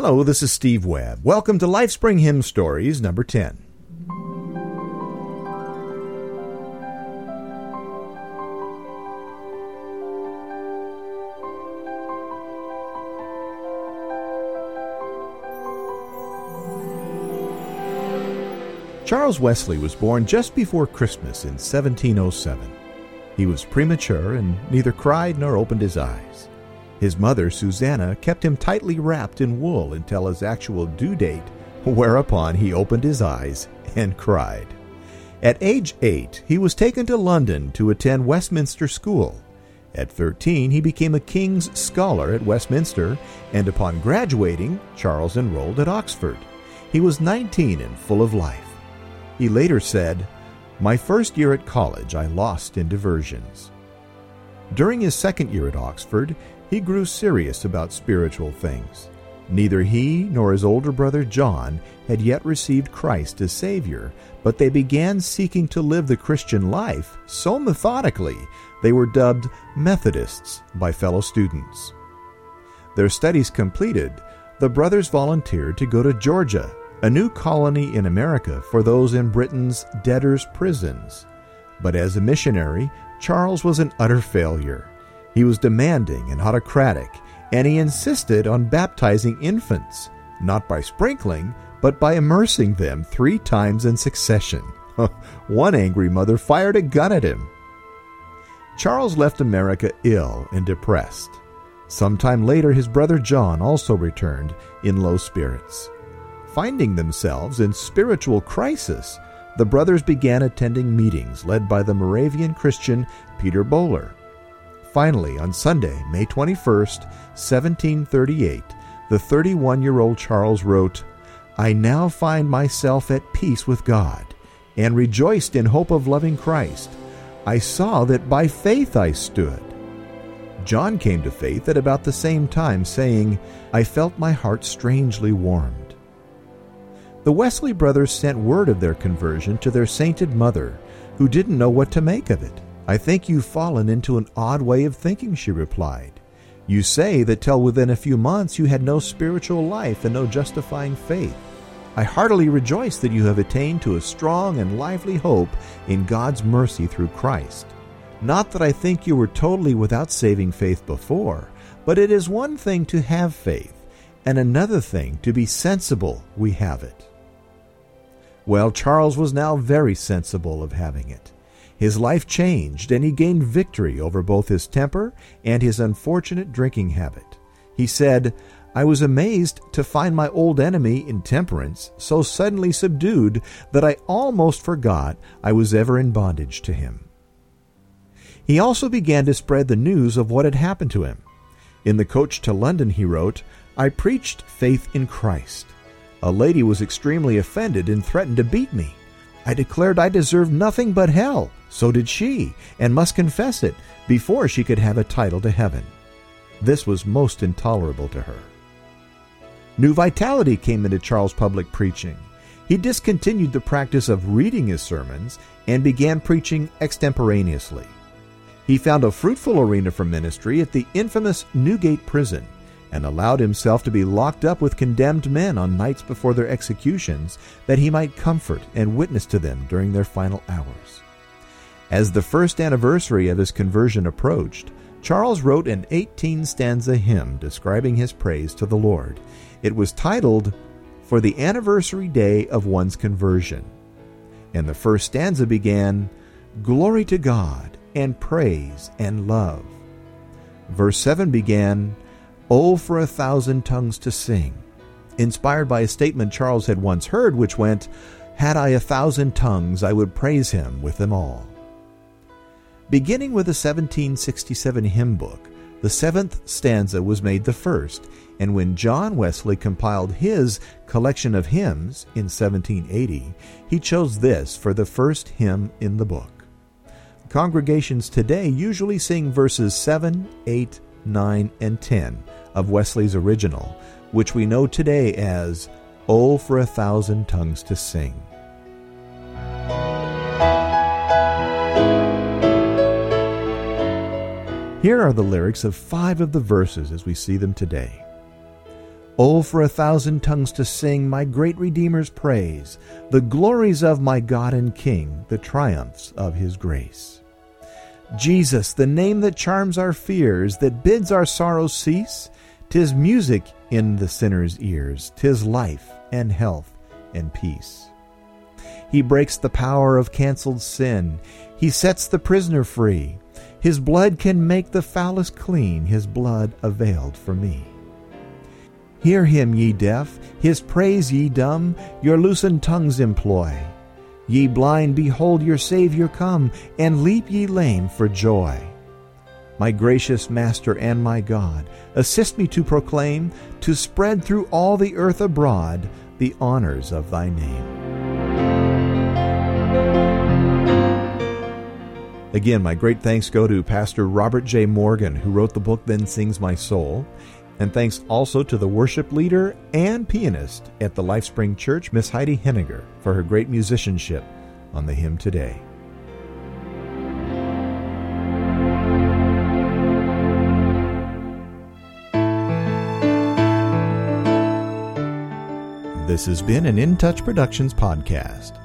Hello, this is Steve Webb. Welcome to LifeSpring Hymn Stories number 10. Charles Wesley was born just before Christmas in 1707. He was premature and neither cried nor opened his eyes. His mother, Susanna, kept him tightly wrapped in wool until his actual due date, whereupon he opened his eyes and cried. At age eight, he was taken to London to attend Westminster School. At 13, he became a King's Scholar at Westminster, and upon graduating, Charles enrolled at Oxford. He was 19 and full of life. He later said, My first year at college I lost in diversions. During his second year at Oxford, he grew serious about spiritual things. Neither he nor his older brother John had yet received Christ as Savior, but they began seeking to live the Christian life so methodically they were dubbed Methodists by fellow students. Their studies completed, the brothers volunteered to go to Georgia a new colony in America for those in Britain's debtors' prisons. But as a missionary, Charles was an utter failure. He was demanding and autocratic, and he insisted on baptizing infants, not by sprinkling, but by immersing them three times in succession. One angry mother fired a gun at him. Charles left America ill and depressed. Sometime later, his brother John also returned in low spirits. Finding themselves in spiritual crisis, the brothers began attending meetings led by the Moravian Christian Peter Böhler. Finally, on Sunday, May 21st, 1738, the 31 year old Charles wrote, I now find myself at peace with God, and rejoiced in hope of loving Christ. I saw that by faith I stood. John came to faith at about the same time, saying, I felt my heart strangely warmed. The Wesley brothers sent word of their conversion to their sainted mother, who didn't know what to make of it. I think you've fallen into an odd way of thinking, she replied. You say that till within a few months you had no spiritual life and no justifying faith. I heartily rejoice that you have attained to a strong and lively hope in God's mercy through Christ. Not that I think you were totally without saving faith before, but it is one thing to have faith, and another thing to be sensible we have it. Well, Charles was now very sensible of having it. His life changed, and he gained victory over both his temper and his unfortunate drinking habit. He said, I was amazed to find my old enemy, intemperance, so suddenly subdued that I almost forgot I was ever in bondage to him. He also began to spread the news of what had happened to him. In the coach to London, he wrote, I preached faith in Christ. A lady was extremely offended and threatened to beat me. I declared I deserved nothing but hell. So did she, and must confess it before she could have a title to heaven. This was most intolerable to her. New vitality came into Charles' public preaching. He discontinued the practice of reading his sermons and began preaching extemporaneously. He found a fruitful arena for ministry at the infamous Newgate prison and allowed himself to be locked up with condemned men on nights before their executions, that he might comfort and witness to them during their final hours. As the first anniversary of his conversion approached, Charles wrote an 18 stanza hymn describing his praise to the Lord. It was titled, For the Anniversary Day of One's Conversion. And the first stanza began, Glory to God, and praise and love. Verse 7 began, Oh, for a thousand tongues to sing, inspired by a statement Charles had once heard, which went, Had I a thousand tongues, I would praise him with them all. Beginning with the 1767 hymn book, the seventh stanza was made the first, and when John Wesley compiled his collection of hymns in 1780, he chose this for the first hymn in the book. Congregations today usually sing verses 7, 8, 9, and 10 of Wesley's original, which we know today as Oh for a Thousand Tongues to Sing. Here are the lyrics of five of the verses as we see them today. Oh, for a thousand tongues to sing my great Redeemer's praise, the glories of my God and King, the triumphs of his grace. Jesus, the name that charms our fears, that bids our sorrows cease, tis music in the sinner's ears, tis life and health and peace. He breaks the power of canceled sin, he sets the prisoner free. His blood can make the foulest clean, his blood availed for me. Hear him, ye deaf, his praise, ye dumb, your loosened tongues employ. Ye blind, behold your Saviour come, and leap ye lame for joy. My gracious Master and my God, assist me to proclaim, to spread through all the earth abroad the honors of thy name. Again, my great thanks go to Pastor Robert J. Morgan, who wrote the book Then Sings My Soul. And thanks also to the worship leader and pianist at the Lifespring Church, Miss Heidi Henninger, for her great musicianship on the hymn today. This has been an In Touch Productions podcast.